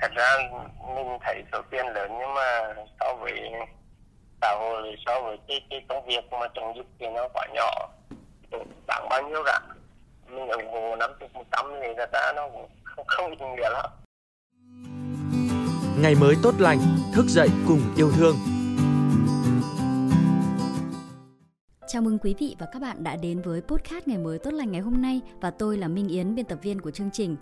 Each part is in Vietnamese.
thật ra mình thấy số tiền lớn nhưng mà so với xã hội so với cái, cái công việc mà chống dịch thì nó quá nhỏ đáng bao nhiêu cả mình ủng hộ năm chục một trăm thì thật ra nó cũng không, không ý nghĩa lắm Ngày mới tốt lành, thức dậy cùng yêu thương. Chào mừng quý vị và các bạn đã đến với podcast Ngày mới tốt lành ngày hôm nay và tôi là Minh Yến, biên tập viên của chương trình.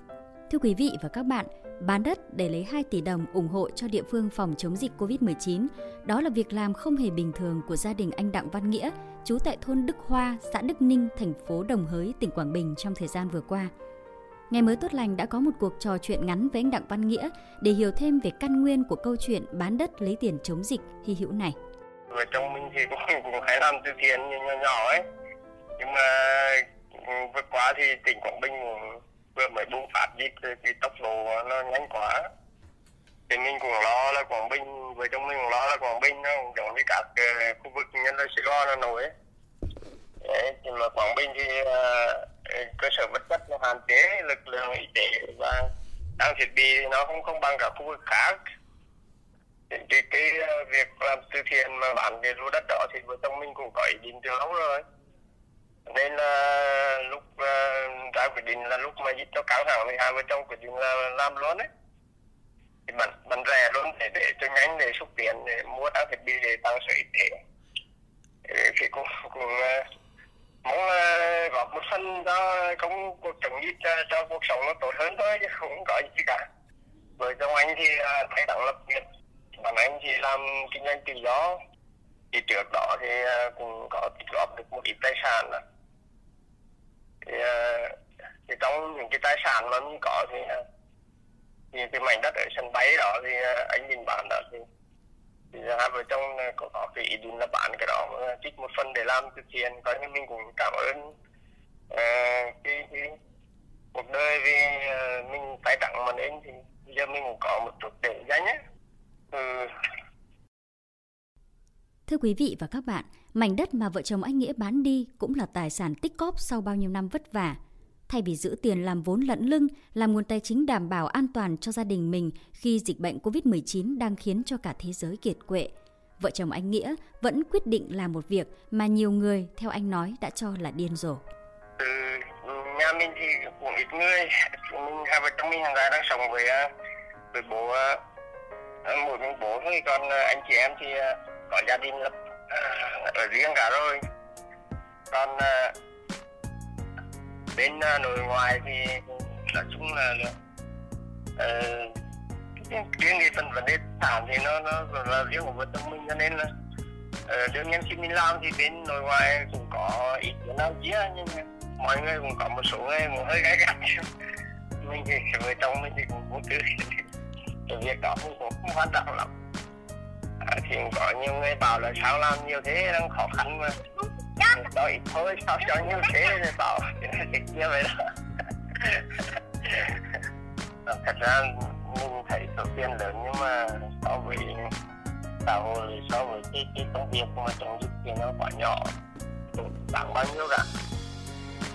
Thưa quý vị và các bạn, bán đất để lấy 2 tỷ đồng ủng hộ cho địa phương phòng chống dịch Covid-19, đó là việc làm không hề bình thường của gia đình anh Đặng Văn Nghĩa, trú tại thôn Đức Hoa, xã Đức Ninh, thành phố Đồng Hới, tỉnh Quảng Bình trong thời gian vừa qua. Ngày mới tốt lành đã có một cuộc trò chuyện ngắn với anh Đặng Văn Nghĩa để hiểu thêm về căn nguyên của câu chuyện bán đất lấy tiền chống dịch hy hữu này. Vợ chồng mình thì cũng, cũng hay làm từ thiện nhỏ nhỏ ấy. Nhưng mà ừ, vượt quá qua thì tỉnh Quảng Bình cũng vừa mới bùng phát dịch thì tốc độ nó nhanh quá. Thì mình cũng lo là Quảng Bình, với trong mình cũng lo là Quảng Bình nó giống như các uh, khu vực nhân là Sài Gòn, Hà Nội ấy. Đấy, nhưng mà Quảng Bình thì uh, cơ sở vật chất nó hạn chế lực lượng y tế và trang thiết bị thì nó không không bằng cả khu vực khác thì cái, cái uh, việc làm từ thiện mà bán cái lô đất đó thì vợ chồng mình cũng có ý định từ lâu rồi nên là lúc uh, ra quyết định là lúc mà dịch nó căng thẳng thì hai vợ chồng quyết định là làm luôn đấy. Thì bạn bạn rẻ luôn để để cho nhanh để xúc tiền để mua trang thiết bị để tăng sở y tế. Thì cũng cũng uh, muốn uh, góp một phần cho công cuộc chống dịch cho, cho cuộc sống nó tốt hơn thôi chứ không có gì cả. Vợ chồng anh thì uh, thay đẳng lập nghiệp bạn anh thì làm kinh doanh tự do. Thì trước đó thì uh, cũng có tích góp được một ít tài sản đó thì, ờ, thì trong những cái tài sản mà mình có thì ờ, thì cái mảnh đất ở sân bay đó thì ờ, anh mình bán đó thì thì hai vợ chồng có, có cái ý định là bán cái đó trích một phần để làm từ thiện coi như mình cũng cảm ơn uh, cái, cái cuộc đời vì uh, mình tài tặng mà nên thì bây giờ mình cũng có một chút để dành nhé ừ. Thưa quý vị và các bạn, mảnh đất mà vợ chồng anh Nghĩa bán đi cũng là tài sản tích cóp sau bao nhiêu năm vất vả. Thay vì giữ tiền làm vốn lẫn lưng, làm nguồn tài chính đảm bảo an toàn cho gia đình mình khi dịch bệnh COVID-19 đang khiến cho cả thế giới kiệt quệ, vợ chồng anh Nghĩa vẫn quyết định làm một việc mà nhiều người, theo anh nói, đã cho là điên rồ. Ừ, nhà mình thì cũng ít người, mình hai vợ chồng mình hàng ngày đang sống với với bố ờ, một mình bố thôi, còn ờ, anh chị em thì ờ, có gia đình lập Ờ, ở riêng cả rồi. Còn ờ, bên uh, nội ngoài thì nói chung là uh, riêng cái phần vấn đề sản thì nó nó là riêng của vợ chồng mình cho nên là uh, đương nhiên khi mình làm thì bên nội ngoài cũng có ít cái nào chia nhưng mọi người cũng có một số người cũng hơi gay gắt. Mình thì vợ chồng mình thì cũng vô tư. Cái việc đó cũng không quan trọng lắm thì có nhiều người bảo là sao làm nhiều thế đang khó khăn mà. Đó ít thôi sao cho nhiều thế thì bảo. Thì kia vậy đó. Thật ra mình thấy số tiền lớn nhưng mà so với xã hội so với cái, cái công việc mà chống dịch thì nó quá nhỏ. Đáng bao nhiêu cả.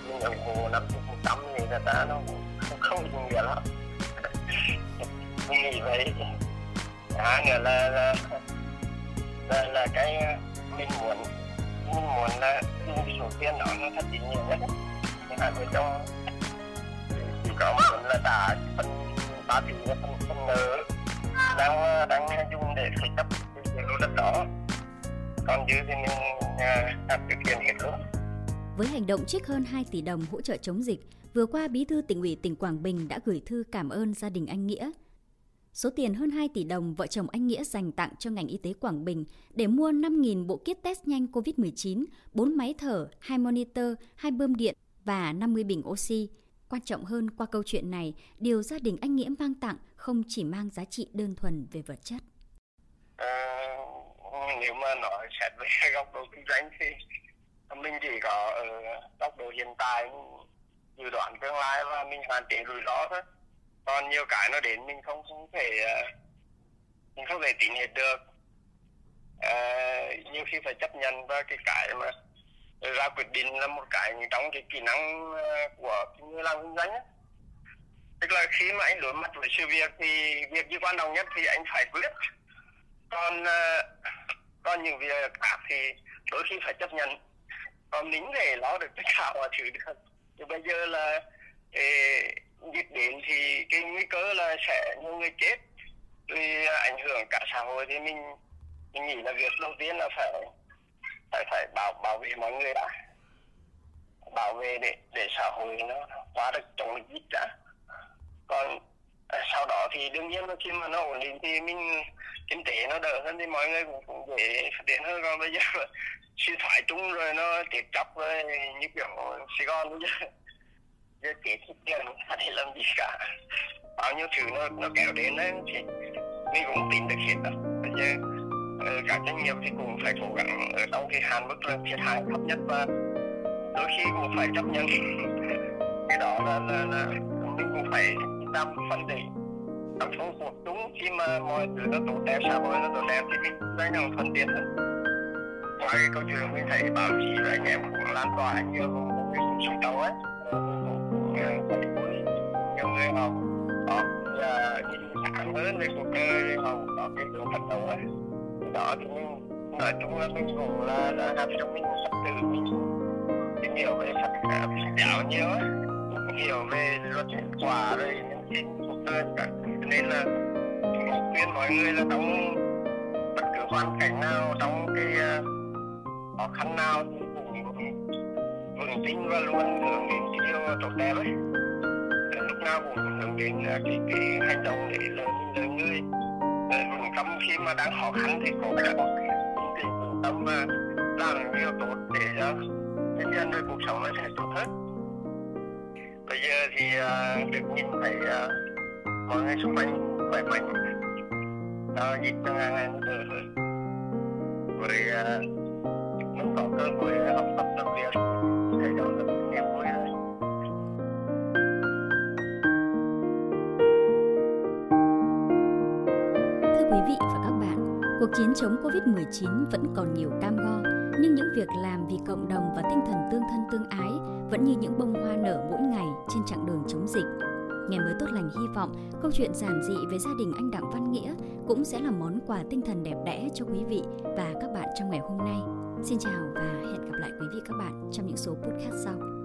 Mình ủng hộ năm chục một trăm thì người ta nó không không ý nghĩa lắm. Mình nghĩ vậy. Hai nữa là là, là là cái mình muốn mình muốn là số tiền đó nó thật ý nghĩa nhất. Nhưng mà vợ trong chỉ có muốn là trả phần ba tỷ phần phần nợ đang đang dùng để xây cấp cái lô đất đó. Còn dư thì mình làm thực hiện hết luôn. Với hành động trích hơn 2 tỷ đồng hỗ trợ chống dịch, vừa qua Bí thư tỉnh ủy tỉnh Quảng Bình đã gửi thư cảm ơn gia đình anh Nghĩa. Số tiền hơn 2 tỷ đồng vợ chồng anh Nghĩa dành tặng cho ngành y tế Quảng Bình để mua 5.000 bộ kit test nhanh COVID-19, 4 máy thở, 2 monitor, 2 bơm điện và 50 bình oxy. Quan trọng hơn qua câu chuyện này, điều gia đình anh Nghĩa mang tặng không chỉ mang giá trị đơn thuần về vật chất. À, nếu mà nói xét về góc độ kinh doanh thì mình chỉ có ở góc độ hiện tại dự đoán tương lai và mình hoàn thiện rủi ro thôi còn nhiều cái nó đến mình không không thể ờ, mình không thể tính hết được. À, nhiều khi phải chấp nhận và cái cái mà ra quyết định là một cái trong cái kỹ năng ờ, của người làm kinh doanh ấy. tức là khi mà anh đối mặt với sự việc thì việc gì quan trọng nhất thì anh phải quyết. Còn còn những việc khác thì đôi khi phải chấp nhận. Còn mình để lo được tất cả mọi thứ được. Nhưng bây giờ là dịch đến thì cái nguy cơ là sẽ nhiều người chết. Vì ảnh hưởng cả xã hội thì mình mình nghĩ là việc đầu tiên là phải phải phải bảo bảo vệ mọi người đã. Bảo vệ để để xã hội nó qua được chống được dịch đã. Còn à, sau đó thì đương nhiên là khi mà nó ổn định thì mình, kinh tế nó đỡ hơn thì mọi người cũng cũng dễ phát triển hơn. Còn bây giờ suy thoái chung rồi nó tiệt chọc rồi như kiểu Sài Gòn bây giờ giờ kết tiền không làm gì cả. Bao nhiêu thứ nó nó kéo đến đấy thì mình cũng tin được hết đó. bây giờ các doanh nghiệp thì cũng phải cố gắng ở trong cái hạn mức là thiệt hại thấp nhất và đôi khi cũng phải chấp nhận. Cái đó là là, là mình cũng phải làm phân định trong số cuộc chúng khi mà mọi thứ nó tốt đẹp xã hội nó tốt đẹp thì mình sẽ nhận thuận tiền hơn qua cái câu chuyện mình thấy báo chí và anh em cũng lan tỏa nhiều cái xung đâu ấy sáng về cuộc đời họ có cái sự phấn đầu ấy. Đó thì mình nói chung là mình cũng là là làm cho mình sắp từ mình tìm hiểu về Phật Phật giáo nhiều ấy. Hiểu về luật nhân quả rồi nhân sinh cuộc đời cả. Nên là mình khuyên mọi người là trong bất cứ hoàn cảnh nào, trong cái à, khó khăn nào thì cũng vững tin và luôn hướng đến cái điều tốt đẹp ấy nào cũng hướng đến cái cái hành động để lớn lớn người vững tâm ờ, khi mà đang khó khăn thì cố gắng thì vững tâm và làm nhiều tốt để à, cho nhân dân đời cuộc sống nó sẽ tốt hơn. Bây giờ thì uh, được nhìn thấy uh, mọi người xung quanh khỏe mạnh. Nó dịch uh, đỡ hơn. Rồi uh, mình có cơ hội học cuộc chiến chống Covid-19 vẫn còn nhiều cam go, nhưng những việc làm vì cộng đồng và tinh thần tương thân tương ái vẫn như những bông hoa nở mỗi ngày trên chặng đường chống dịch. Ngày mới tốt lành hy vọng câu chuyện giản dị về gia đình anh Đặng Văn Nghĩa cũng sẽ là món quà tinh thần đẹp đẽ cho quý vị và các bạn trong ngày hôm nay. Xin chào và hẹn gặp lại quý vị các bạn trong những số podcast sau.